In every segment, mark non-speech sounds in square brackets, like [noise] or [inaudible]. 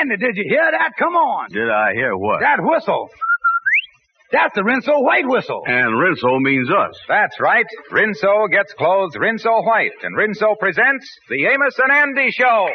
Andy, did you hear that? Come on. Did I hear what? That whistle. That's the Rinso White whistle. And Rinso means us. That's right. Rinso gets clothes Rinso White, and Rinso presents the Amos and Andy Show.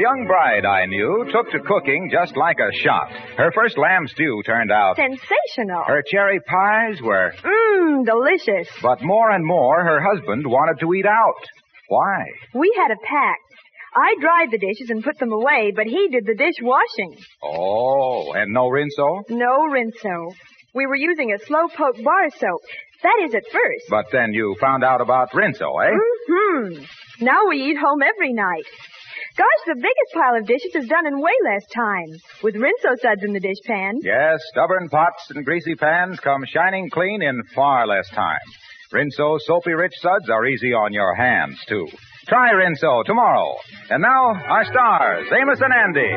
A young bride I knew took to cooking just like a shot. Her first lamb stew turned out. Sensational. Her cherry pies were. Mmm, delicious. But more and more, her husband wanted to eat out. Why? We had a pact. I dried the dishes and put them away, but he did the dishwashing. Oh, and no rinso? No rinso. We were using a slow poke bar soap. That is at first. But then you found out about rinso, eh? Mm-hmm. Now we eat home every night. Gosh, the biggest pile of dishes is done in way less time. With rinso suds in the dishpan. Yes, stubborn pots and greasy pans come shining clean in far less time. Rinso soapy rich suds are easy on your hands, too. Try Rinso tomorrow. And now, our stars, Amos and Andy.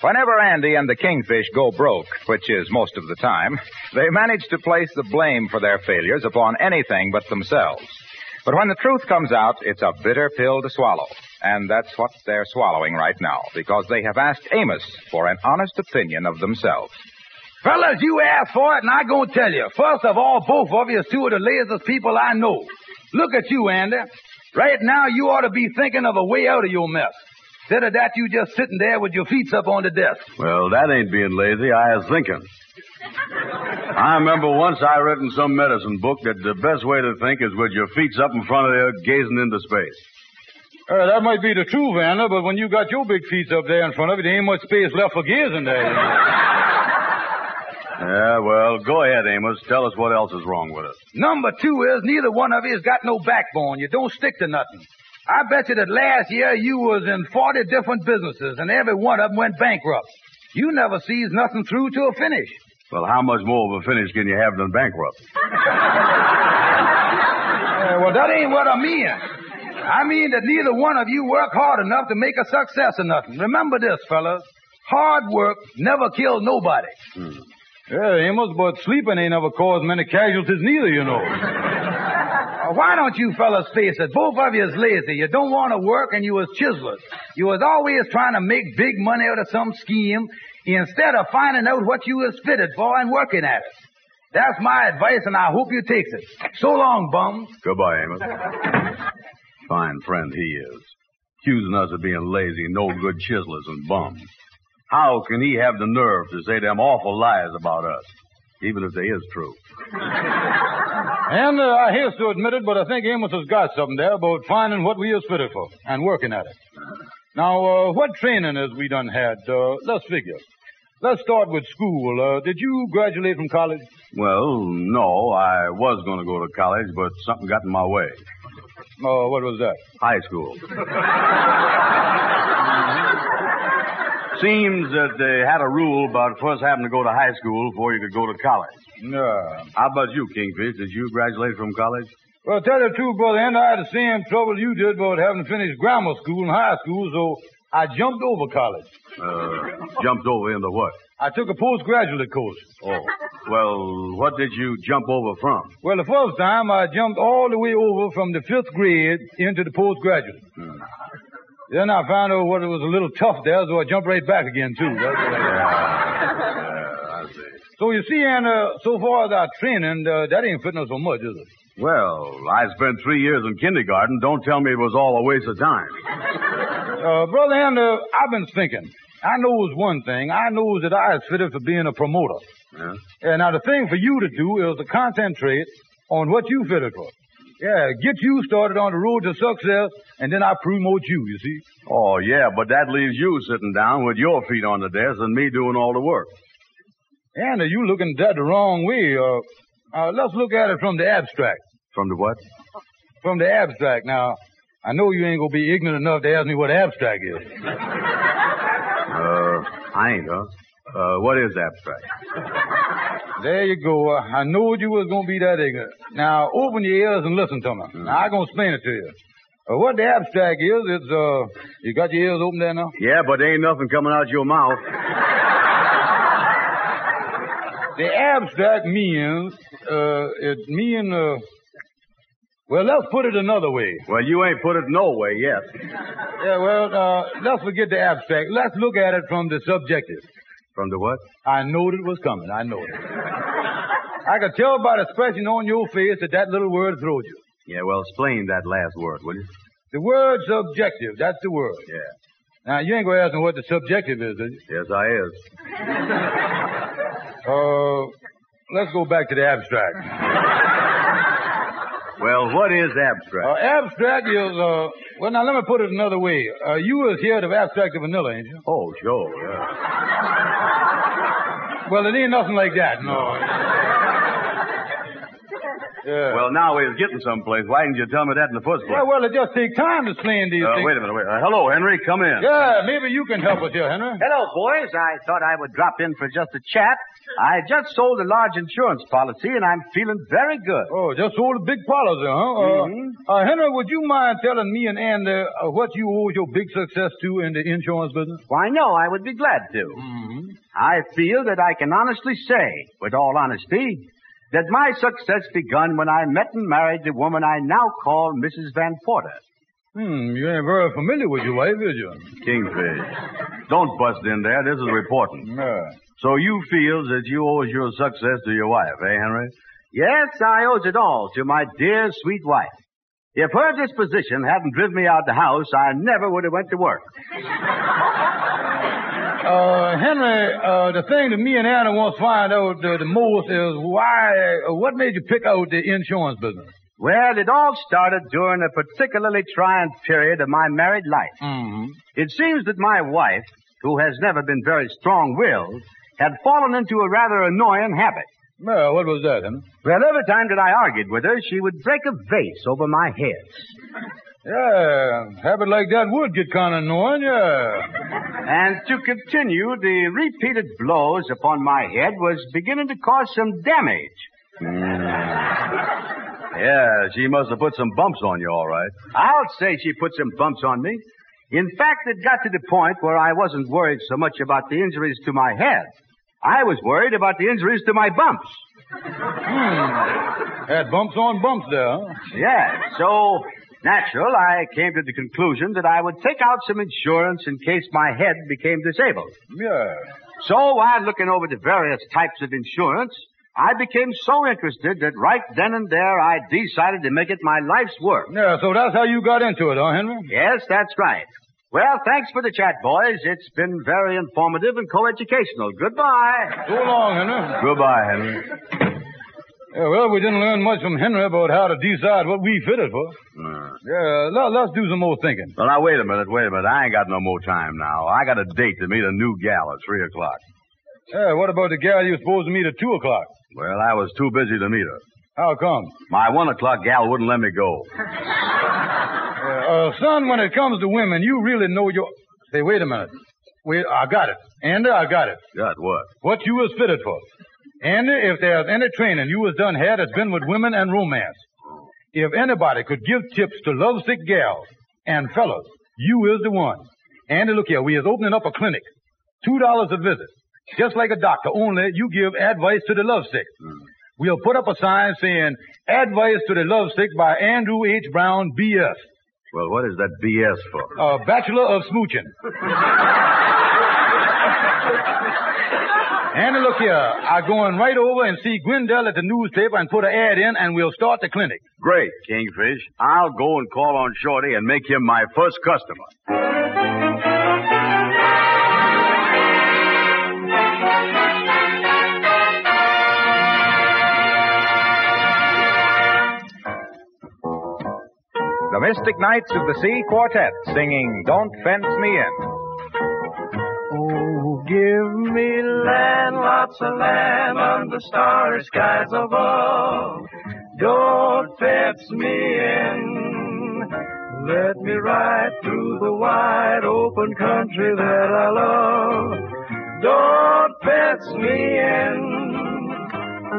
Whenever Andy and the Kingfish go broke, which is most of the time, they manage to place the blame for their failures upon anything but themselves. But when the truth comes out, it's a bitter pill to swallow. And that's what they're swallowing right now, because they have asked Amos for an honest opinion of themselves. Fellas, you asked for it, and going to tell you. First of all, both of you is two of the laziest people I know. Look at you, Andy. Right now, you ought to be thinking of a way out of your mess. Instead of that, you just sitting there with your feet up on the desk. Well, that ain't being lazy. I was thinking. I remember once I read in some medicine book that the best way to think is with your feet up in front of you, gazing into space. Uh, that might be the truth, Anna, but when you got your big feet up there in front of you, there ain't much space left for gazing there. Yeah, well, go ahead, Amos. Tell us what else is wrong with us. Number two is neither one of you has got no backbone. You don't stick to nothing. I bet you that last year you was in 40 different businesses and every one of them went bankrupt. You never sees nothing through to a finish. Well, how much more of a finish can you have than bankrupt? Uh, [laughs] well, that ain't what I mean. I mean that neither one of you work hard enough to make a success of nothing. Remember this, fellas. Hard work never kills nobody. Hmm. Yeah, Amos, but sleeping ain't ever caused many casualties neither, you know. [laughs] Uh, why don't you fellas face it? Both of you is lazy. You don't want to work and you was chiselers. You was always trying to make big money out of some scheme instead of finding out what you was fitted for and working at it. That's my advice and I hope you takes it. So long, bums. Goodbye, Amos. Fine friend he is. Accusing us of being lazy, no good chiselers and bums. How can he have the nerve to say them awful lies about us? Even if they is true. And uh, I hate to admit it, but I think Amos has got something there about finding what we is fitted for and working at it. Now, uh, what training has we done had? Uh, let's figure. Let's start with school. Uh, did you graduate from college? Well, no, I was going to go to college, but something got in my way. Oh, what was that? High school. [laughs] Seems that they had a rule about first having to go to high school before you could go to college. Yeah. How about you, Kingfish? Did you graduate from college? Well, tell the truth, brother, and I had the same trouble you did about having to finish grammar school and high school, so I jumped over college. Uh, jumped over into what? I took a postgraduate course. Oh. Well, what did you jump over from? Well, the first time I jumped all the way over from the fifth grade into the postgraduate. Hmm. Then I found out what it was a little tough there, so I jumped right back again, too. Yeah, I see. So you see, Anna, so far as our training, uh, that ain't fitting us so much, is it? Well, I spent three years in kindergarten. Don't tell me it was all a waste of time. Uh, brother Anna, I've been thinking. I knows one thing. I knows that I is fitted for being a promoter. Yeah? And now the thing for you to do is to concentrate on what you fitted for. Yeah, get you started on the road to success, and then I promote you, you see. Oh, yeah, but that leaves you sitting down with your feet on the desk and me doing all the work. Anna, you looking at that the wrong way. Uh, uh, let's look at it from the abstract. From the what? From the abstract. Now, I know you ain't gonna be ignorant enough to ask me what abstract is. [laughs] Uh, I ain't, huh? Uh, what is abstract? There you go. Uh, I knowed you was going to be that ignorant. Now, open your ears and listen to me. Now, I'm going to explain it to you. Uh, what the abstract is, it's, uh, you got your ears open there now? Yeah, but there ain't nothing coming out your mouth. The abstract means, uh, it means, uh, well, let's put it another way. Well, you ain't put it no way yet. Yeah, well, uh, let's forget the abstract. Let's look at it from the subjective. From the what? I knowed it was coming. I knowed it. I could tell by the expression on your face that that little word throwed you. Yeah, well, explain that last word, will you? The word subjective, that's the word. Yeah. Now, you ain't going to ask me what the subjective is, is you? Yes, I is. [laughs] Uh, let's go back to the abstract. Well, what is abstract? Uh, abstract is, uh, well, now let me put it another way. Uh, you was here of abstract of vanilla, ain't you? oh, sure, yeah. Well, it ain't nothing like that, no. [laughs] yeah. Well, now we're getting someplace. Why didn't you tell me that in the first place? yeah, well, it just takes time to explain these Uh, things. wait a minute, wait. Uh, hello, Henry. Come in. Yeah, maybe you can help us here, Henry. Hello, boys. I thought I would drop in for just a chat. I just sold a large insurance policy, and I'm feeling very good. Oh, just sold a big policy, huh? Uh, Mhm. uh, Henry, would you mind telling me and Andy uh, what you owe your big success to in the insurance business? Why, no, I would be glad to. Mm-hmm. I feel that I can honestly say, with all honesty, that my success begun when I met and married the woman I now call Mrs. Van Porter. Hmm, you ain't very familiar with your wife, is you? Kingfish. Don't bust in there. This is reporting. Yeah. So you feel that you owe your success to your wife, eh, Henry? Yes, I owes it all to my dear, sweet wife. If her disposition hadn't driven me out of the house, I never would have went to work. [laughs] Uh, Henry, uh, the thing that me and Anna want to find out uh, the most is why, uh, what made you pick out the insurance business? Well, it all started during a particularly trying period of my married life. Mm-hmm. It seems that my wife, who has never been very strong-willed, had fallen into a rather annoying habit. Well, what was that, Henry? Well, every time that I argued with her, she would break a vase over my head. Yeah, habit like that would get kind of annoying, yeah. And to continue, the repeated blows upon my head was beginning to cause some damage. Mm. Yeah, she must have put some bumps on you, all right. I'll say she put some bumps on me. In fact, it got to the point where I wasn't worried so much about the injuries to my head. I was worried about the injuries to my bumps. Hmm. Had bumps on bumps there, huh? Yeah, so natural, I came to the conclusion that I would take out some insurance in case my head became disabled. Yeah. So while looking over the various types of insurance, I became so interested that right then and there I decided to make it my life's work. Yeah, so that's how you got into it, huh, Henry? Yes, that's right. Well, thanks for the chat, boys. It's been very informative and coeducational. Goodbye. So long, Henry. Goodbye, Henry. Yeah, well, we didn't learn much from Henry about how to decide what we fitted for. Yeah, let, let's do some more thinking. well, now, wait a minute, wait a minute. I ain't got no more time now. I got a date to meet a new gal at 3 o'clock. Yeah, what about the gal you were supposed to meet at 2 o'clock? Well, I was too busy to meet her. How come? My 1 o'clock gal wouldn't let me go. [laughs] Uh, son, when it comes to women, you really know your... Say, wait a minute. Wait, I got it. Andy, I got it. Got what? What you was fitted for. Andy, if there's any training you was done had, it's been with women and romance. If anybody could give tips to lovesick gals and fellas, you is the one. Andy, look here, we is opening up a clinic. Two dollars a visit. Just like a doctor, only you give advice to the lovesick. We'll put up a sign saying, Advice to the Lovesick by Andrew H. Brown, B.S. Well, what is that BS for? Uh, Bachelor of Smooching. [laughs] Andy, look here. I'm going right over and see Gwendell at the newspaper and put an ad in, and we'll start the clinic. Great, Kingfish. I'll go and call on Shorty and make him my first customer. The Mystic Knights of the Sea Quartet singing Don't Fence Me In. Give me land, lots of land under starry skies above. Don't fence me in. Let me ride through the wide open country that I love. Don't fence me in.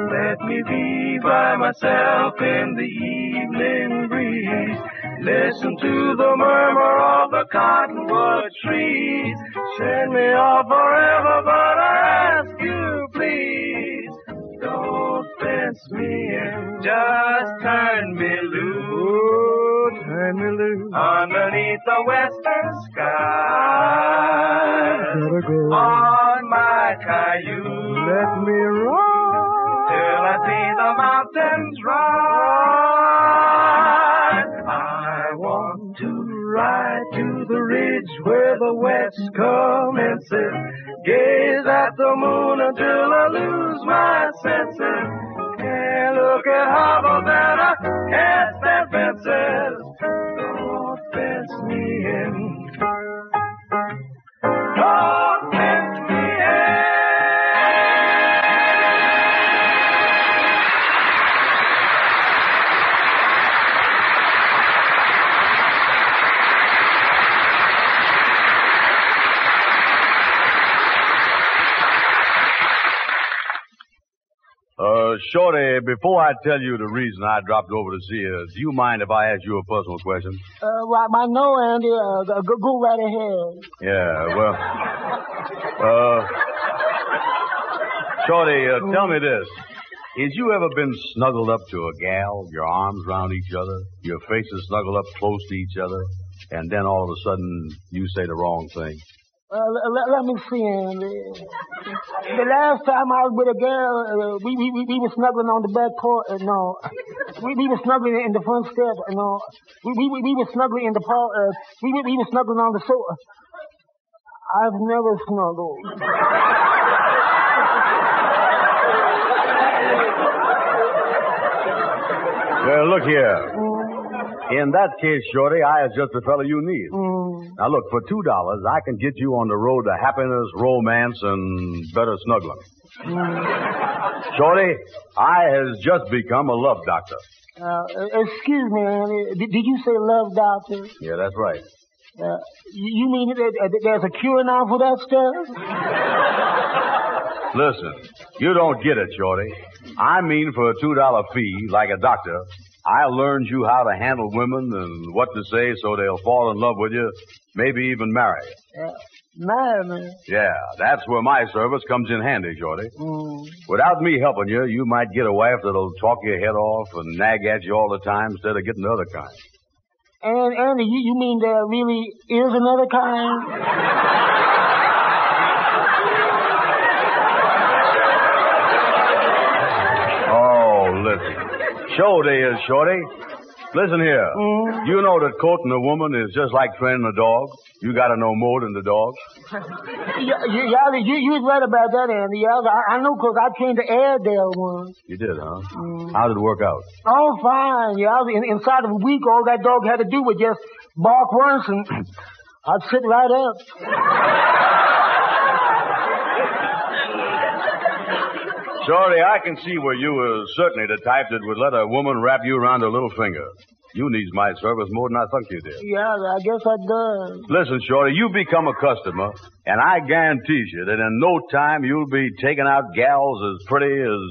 Be by myself in the evening breeze. Listen to the murmur of the cottonwood trees. Send me off forever, but I ask you please. Don't fence me in, just turn me loose. turn me loose. Underneath the western sky. Gotta go. Mountains. I want to ride to the ridge where the west commences. Gaze at the moon until I lose my senses. And look at harbors and I can't stand fences. Don't fence me in. Don't Shorty, before I tell you the reason I dropped over to see you, do you mind if I ask you a personal question? Uh, right, I know, Andy. Uh, go, go right ahead. Yeah, well, uh, Shorty, uh, tell me this. Has you ever been snuggled up to a gal, your arms round each other, your faces snuggled up close to each other, and then all of a sudden you say the wrong thing? Uh, let, let me see, The last time I was with a girl, uh, we, we, we, we were snuggling on the back porch. Uh, no. We, we were snuggling in the front step. Uh, no. We, we, we were snuggling in the par- uh, we, we, we were snuggling on the sofa. I've never snuggled. Well, look here. In that case, Shorty, I is just the fellow you need. Mm. Now look, for two dollars, I can get you on the road to happiness, romance, and better snuggling. Shorty, I has just become a love doctor. Uh, excuse me, Andy. Did, did you say love doctor? Yeah, that's right. Uh, you mean that, there's a cure now for that stuff? Listen, you don't get it, Shorty. I mean for a two dollar fee, like a doctor, I learned you how to handle women and what to say so they'll fall in love with you, maybe even marry you. Uh, marry me. Yeah, that's where my service comes in handy, Shorty. Mm. Without me helping you, you might get a wife that'll talk your head off and nag at you all the time instead of getting the other kind. And Andy, you, you mean there really is another kind? Oh, listen. Show day is, Shorty. Listen here. Mm. You know that courting a woman is just like training a dog. You gotta know more than the dog. [laughs] Yeah, you, yeah, you, you was right about that, Andy. Yeah, I, I know 'cause I came to Airedale once. You did, huh? Mm. How did it work out? Oh, fine. Yeah, in, inside of a week, all that dog had to do was just bark once, and [clears throat] I'd sit right up. [laughs] Shorty, I can see where you were certainly the type that would let a woman wrap you around her little finger. You needs my service more than I thought you did. Yeah, I guess I done. Listen, Shorty, you become a customer, and I guarantee you that in no time you'll be taking out gals as pretty as,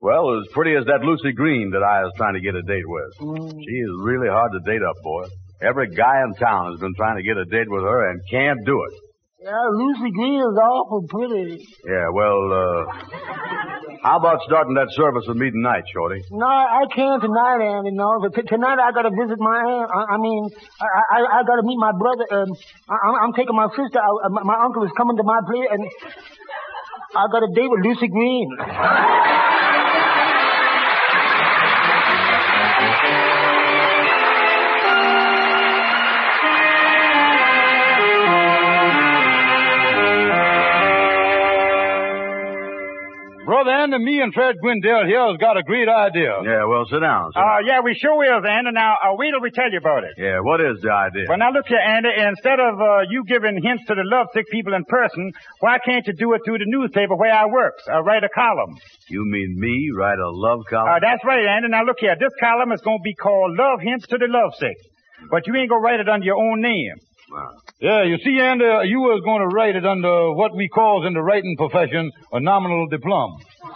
well, as pretty as that Lucy Green that I was trying to get a date with. Mm. She is really hard to date up, boy. Every guy in town has been trying to get a date with her and can't do it. Yeah, Lucy Green is awful pretty. Yeah, well, uh, how about starting that service with me tonight, Shorty? No, I can't tonight, Andy. No, but t- tonight I got to visit my aunt. I, I mean, I I, I got to meet my brother. Um, I, I'm- I'm taking my sister. out. Uh, my, my uncle is coming to my place, and I got a date with Lucy Green. [laughs] Brother Andy, me and Fred Gwendell here has got a great idea. Yeah, well, sit down. sit Uh, yeah, we sure will, Andy. Now, uh, wait till we tell you about it. Yeah, what is the idea? Well, now look here, Andy. Instead of uh, you giving hints to the lovesick people in person, why can't you do it through the newspaper where I works? Uh, write a column. You mean me write a love column? Uh, that's right, Andy. Now look here. This column is going to be called Love Hints to the Lovesick. But you ain't going to write it under your own name. Yeah, you see, Andy, you was going to write it under what we calls in the writing profession a nominal diploma. [laughs]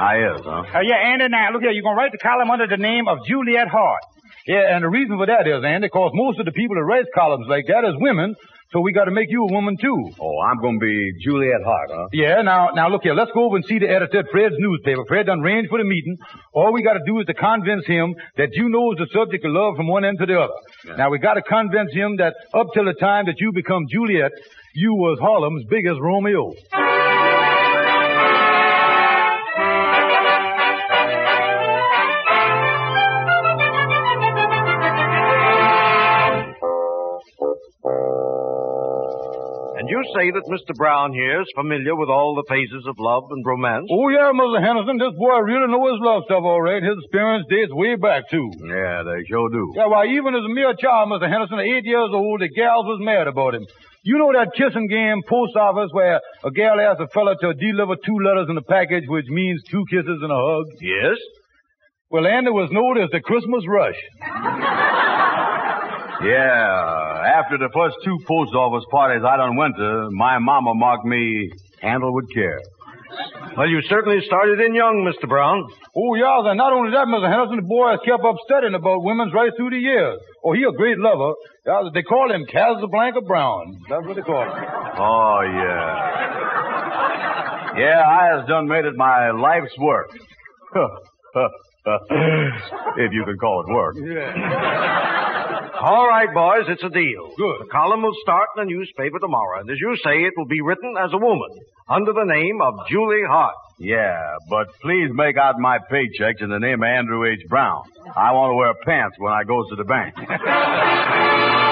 I is, huh? Uh, yeah, Andy, now, look here. You're going to write the column under the name of Juliet Hart. Yeah, and the reason for that is, Andy, because most of the people that write columns like that is women, so we got to make you a woman too. Oh, I'm going to be Juliet Hart, huh? Yeah, now, now look here. Let's go over and see the editor at Fred's newspaper. Fred done arranged for the meeting. All we got to do is to convince him that you knows the subject of love from one end to the other. Now we got to convince him that up till the time that you become Juliet, you was Harlem's biggest Romeo. Say that Mr. Brown here is familiar with all the phases of love and romance? Oh yeah, Mr. Henderson, this boy really knows his love stuff all right. His experience dates way back too. Yeah, they sure do. Yeah, why even as a mere child, Mr. Henderson, eight years old, the gals was mad about him. You know that kissing game post office where a gal asks a fella to deliver two letters in a package, which means two kisses and a hug? Yes. Well, Andy was known as the Christmas rush. [laughs] Yeah, after the first two post office parties I done went to, my mama marked me handle with care. Well, you certainly started in young, Mr. Brown. Oh, yeah, and not only that, Mr. Henderson, the boy has kept up studying about women's right through the years. Oh, he a great lover. Yeah, they call him Casanova Brown. That's what they call him. Oh, yeah. Yeah, I has done made it my life's work. [laughs] if you can call it work. All right, boys, it's a deal. Good. The column will start in the newspaper tomorrow, and as you say, it will be written as a woman, under the name of Julie Hart. Yeah, but please make out my paychecks in the name of Andrew H. Brown. I want to wear pants when I goes to the bank. [laughs]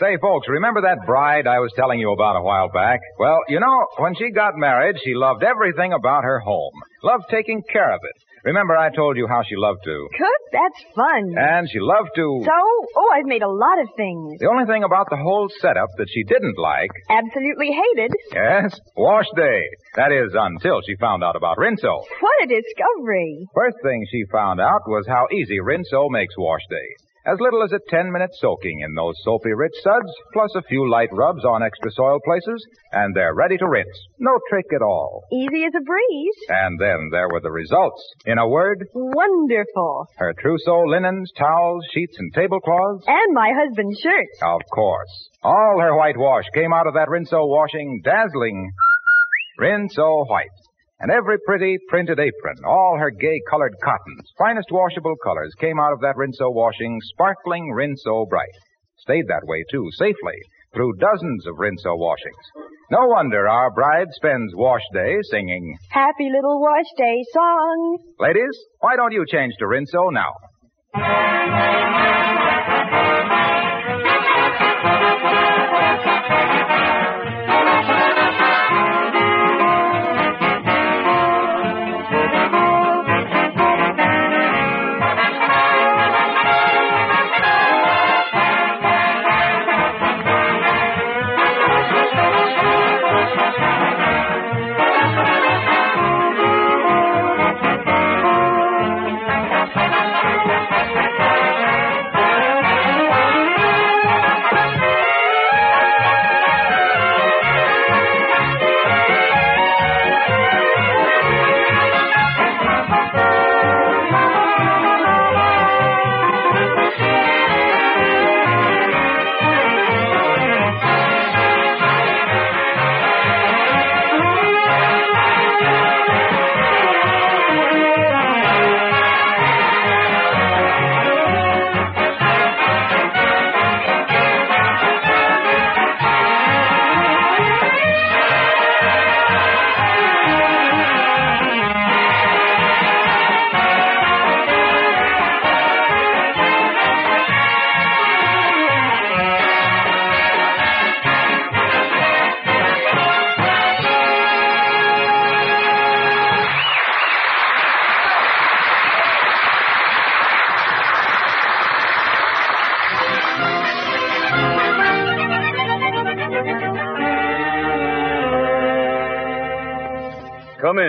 Say, folks, remember that bride I was telling you about a while back? Well, you know, when she got married, she loved everything about her home. Loved taking care of it. Remember I told you how she loved to. Cook? That's fun. And she loved to... So? Oh, I've made a lot of things. The only thing about the whole setup that she didn't like, Absolutely hated. yes, wash day. That is, until she found out about Rinso. What a discovery. First thing she found out was how easy Rinso makes wash day. As little as a 10 minute soaking in those soapy rich suds, plus a few light rubs on extra soil places, and they're ready to rinse. No trick at all. Easy as a breeze. And then there were the results. In a word, Wonderful. her trousseau linens, towels, sheets, and tablecloths. And my husband's shirts. Of course. All her whitewash came out of that Rinso washing dazzling Rinso white. And every pretty printed apron, all her gay colored cottons, finest washable colors came out of that Rinso washing sparkling Rinso bright. Stayed that way too, safely, through dozens of Rinso washings. No wonder our bride spends wash day singing. Happy little wash day song. Ladies, why don't you change to Rinso now?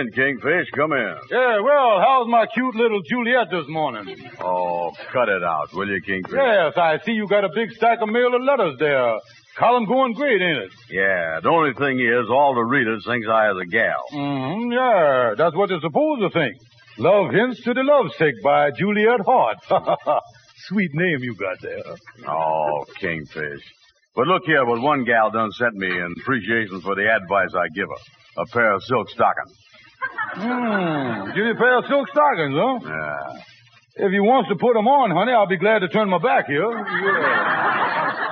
In, Kingfish. Come in. Yeah, well, how's my cute little Juliet this morning? Oh, cut it out, will you, Kingfish? Yes, I see you got a big stack of mail of letters there. Column going great, ain't it? Yeah, the only thing is, all the readers thinks I is a gal. Mm-hmm, yeah, that's what they're supposed to think. Love Hints to the Lovesick by Juliet Hart. [laughs] Sweet name you got there. Oh, Kingfish. But look here, what one gal done sent me in appreciation for the advice I give her. A pair of silk stockings. Hmm, give you a pair of silk stockings, huh? Yeah. If you wants to put 'em on, honey, I'll be glad to turn my back here.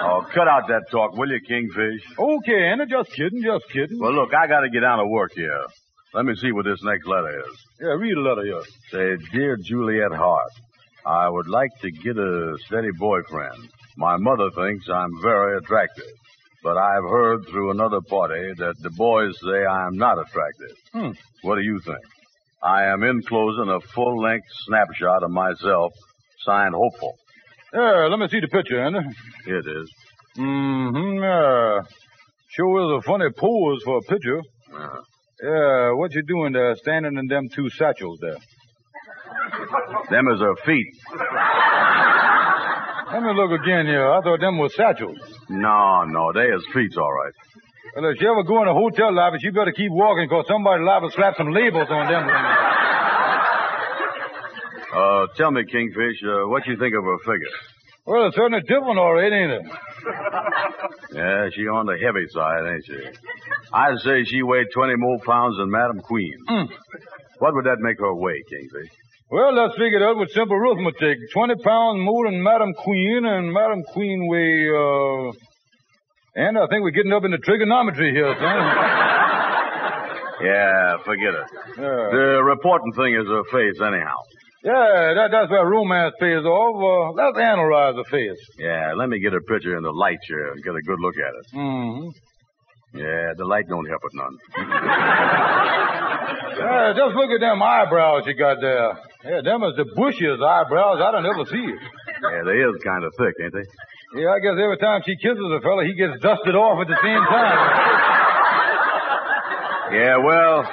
Oh, cut out that talk, will you, Kingfish? Okay, Anna, just kidding, just kidding. Well, look, I gotta get down to work here. Let me see what this next letter is. Yeah, read a letter here. Say, Dear Juliet Hart, I would like to get a steady boyfriend. My mother thinks I'm very attractive. But I've heard through another party that the boys say I am not attractive. Hmm. What do you think? I am enclosing a full-length snapshot of myself, signed Hopeful. Yeah, let me see the picture, Anna. Here it is. Mm-hmm, yeah. Sure is a funny pose for a picture. Uh, Yeah, what you doing there, standing in them two satchels there? them is her feet. Let me look again here. I thought them was satchels. No, no, they is feet, all right. Well, if you ever go in a hotel lobby, you better keep walking because somebody liable to slap some labels on them. [laughs] Uh, tell me, Kingfish, uh, what you think of her figure? Well, it's certainly different, all right, ain't it? [laughs] Yeah, she on the heavy side, ain't she? I'd say she weighed 20 more pounds than Madam Queen. Mm. What would that make her weigh, Kingfish? Well, let's figure it out with simple arithmetic. Twenty pounds more than Madam Queen, and Madam Queen weigh, uh... And I think we're getting up into trigonometry here, son. [laughs] Yeah, forget it. Yeah, The important thing is her face, anyhow. yeah that, that's where romance pays off. Uh, let's analyze the face. Yeah, let me get a picture in the light here and get a good look at it. Mm-hmm. Yeah, the light don't help it none. [laughs] Yeah, just look at them eyebrows you got there. Yeah, them is the bushiest eyebrows I done ever see. Yeah, they is kind of thick, ain't they? Yeah, I guess every time she kisses a fella, he gets dusted off at the same time. Yeah, well,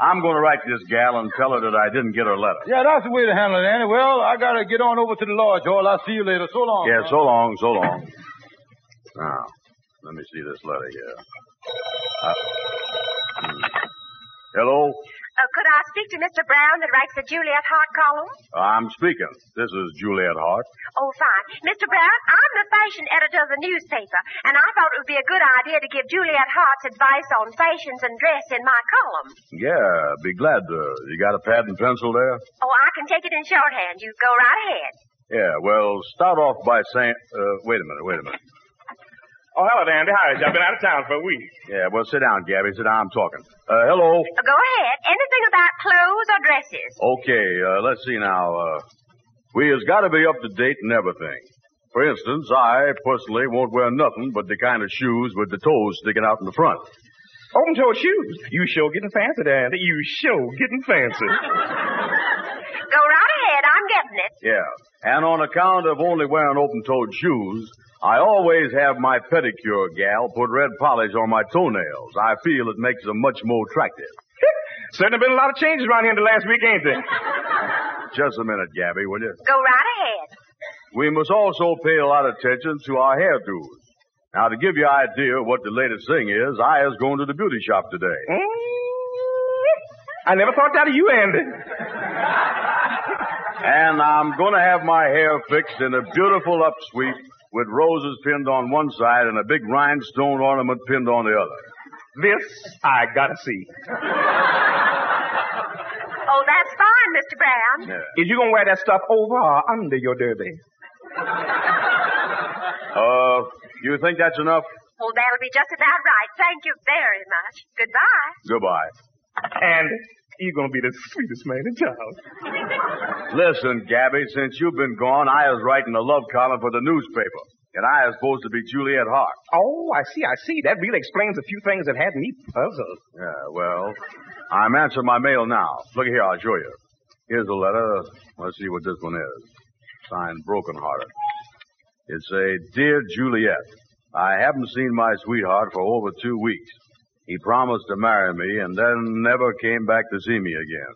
I'm going to write to this gal and tell her that I didn't get her letter. Yeah, that's the way to handle it, Annie. Well, I gotta get on over to the lodge hall. I'll see you later. So long. Yeah, so long, so long. Now, let me see this letter here. Uh, hmm. Hello? Uh, could I speak to Mr. Brown that writes the Juliet Hart column? I'm speaking. This is Juliet Hart. Oh, fine. Mr. Brown, I'm the fashion editor of the newspaper, and I thought it would be a good idea to give Juliet Hart's advice on fashions and dress in my column. Yeah, be glad to. You got a pad and pencil there? Oh, I can take it in shorthand. You go right ahead. Yeah, well, start off by saying, uh, wait a minute, wait a minute. Oh, hello, Andy. Hi. I've been out of town for a week. Yeah, well, sit down, Gabby. Sit down. I'm talking. Uh, hello. Go ahead. Anything about clothes or dresses? Okay, uh, let's see now. Uh, we has got to be up to date and everything. For instance, I personally won't wear nothing but the kind of shoes with the toes sticking out in the front. Open-toed shoes. You sure getting fancy, Andy. You sure getting fancy. [laughs] Go right ahead. I'm getting it. Yeah. And on account of only wearing open-toed shoes, I always have my pedicure gal put red polish on my toenails. I feel it makes them much more attractive. [laughs] Certainly been a lot of changes around here in the last week, ain't there? [laughs] Just a minute, Gabby, will you? Go right ahead. We must also pay a lot of attention to our hairdos. Now, to give you an idea of what the latest thing is, I is going to the beauty shop today. Eh, I never thought that of you, Andy. [laughs] And I'm going to have my hair fixed in a beautiful upsweep with roses pinned on one side and a big rhinestone ornament pinned on the other. This I gotta see. Oh, that's fine, Mr. Brown. Yeah. Is you gonna wear that stuff over or under your derby? Uh, you think that's enough? Oh, that'll be just about right. Thank you very much. Goodbye. Goodbye. And you're gonna be the sweetest man in town. Listen, Gabby, since you've been gone, I was writing a love column for the newspaper. And I was supposed to be Juliet Hart. Oh, I see, I see. That really explains a few things that had me puzzled. Yeah, well, I'm answering my mail now. Look here, I'll show you. Here's a letter. Let's see what this one is. Signed Brokenhearted. It's a Dear Juliet. I haven't seen my sweetheart for over two weeks. He promised to marry me and then never came back to see me again.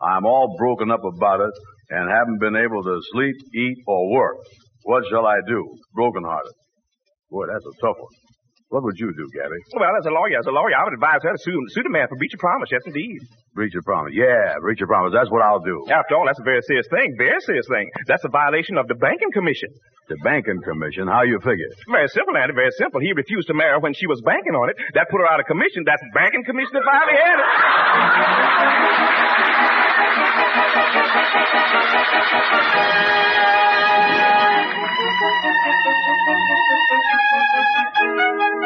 I'm all broken up about it and haven't been able to sleep, eat, or work. What shall I do? Broken hearted. Boy, that's a tough one. What would you do, Gabby? Well, as a lawyer, as a lawyer, I would advise her to sue, sue the man for breach of promise. Yes, indeed. Breach of promise. Yeah, breach of promise. That's what I'll do. After all, that's a very serious thing. Very serious thing. That's a violation of the banking commission. The banking commission? How you figure? Very simple, Andy. Very simple. He refused to marry her when she was banking on it. That put her out of commission. That's banking commission if I ever had it. [laughs]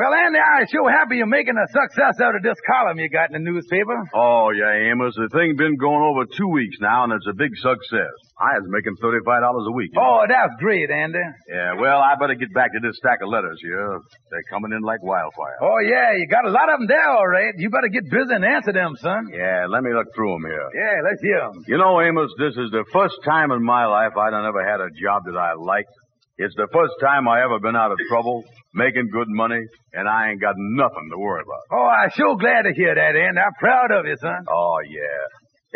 Well, Andy, I'm sure happy you're making a success out of this column you got in the newspaper. Oh, yeah, Amos. The thing's been going over two weeks now, and it's a big success. I was making $35 a week. Oh, that's great, Andy. Yeah, well, I better get back to this stack of letters here. They're coming in like wildfire. Oh, yeah, you got a lot of them there, all right. You better get busy and answer them, son. Yeah, let me look through them here. Yeah, let's hear them. You know, Amos, this is the first time in my life I done ever had a job that I liked. It's the first time I ever been out of trouble, making good money, and I ain't got nothing to worry about. Oh, I'm sure glad to hear that, Andy. I'm proud of you, son. Oh, yeah.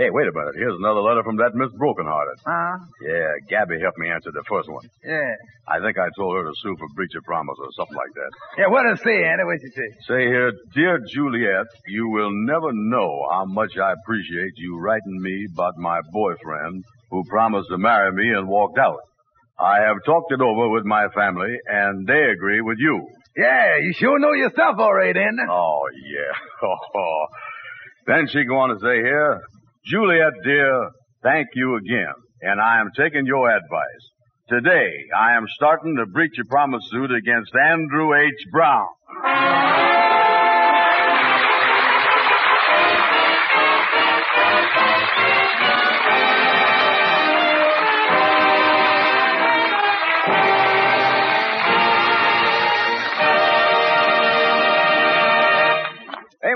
Hey, wait a minute. Here's another letter from that Miss Brokenhearted. Huh? Yeah, Gabby helped me answer the first one. Yeah. I think I told her to sue for breach of promise or something like that. Yeah, what does it say, Andy? What'd you say? Say here, dear Juliet, you will never know how much I appreciate you writing me about my boyfriend who promised to marry me and walked out. I have talked it over with my family, and they agree with you. Yeah, you sure know your stuff all right, Andy. Oh, yeah. Oh. [laughs] Then she go on to say here, Juliet, dear, thank you again, and I am taking your advice. Today, I am starting the breach of promise suit against Andrew H. Brown.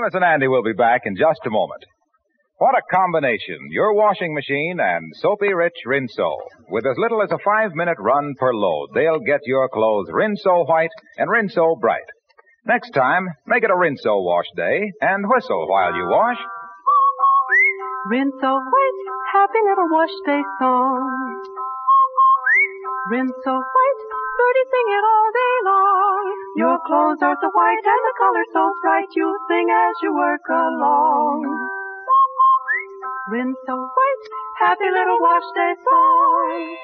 Amos and Andy will be back in just a moment. What a combination. Your washing machine and soapy rich Rinso. With as little as a five minute run per load, they'll get your clothes Rinso white and Rinso bright. Next time, make it a Rinso wash day and whistle while you wash. Rinso white, happy little wash day song. Rinso white, Birdie sing it all day long. Your clothes are so white and the color so bright, you sing as you work along. Rinso white, happy little wash day song.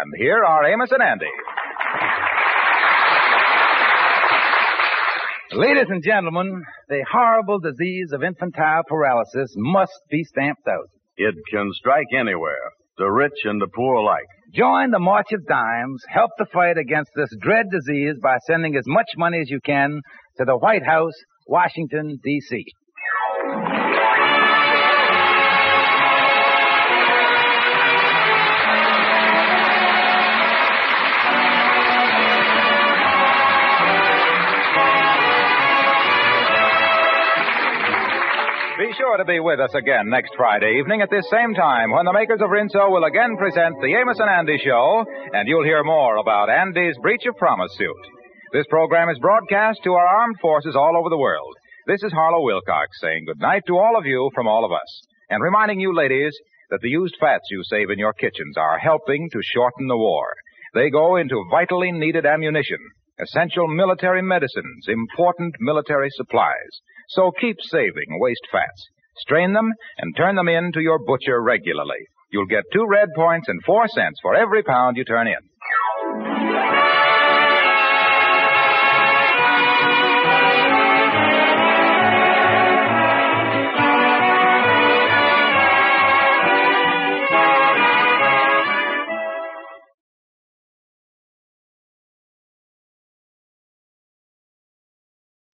And here are Amos and Andy. Ladies and gentlemen, the horrible disease of infantile paralysis must be stamped out. It can strike anywhere, the rich and the poor alike. Join the March of Dimes. Help the fight against this dread disease by sending as much money as you can to the White House, Washington, D.C. Be sure to be with us again next Friday evening at this same time when the makers of Rinso will again present the Amos and Andy Show, and you'll hear more about Andy's breach of promise suit. This program is broadcast to our armed forces all over the world. This is Harlow Wilcox saying good night to all of you from all of us, and reminding you ladies that the used fats you save in your kitchens are helping to shorten the war. They go into vitally needed ammunition, essential military medicines, important military supplies. So keep saving waste fats. Strain them and turn them in to your butcher regularly. You'll get two red points and four cents for every pound you turn in.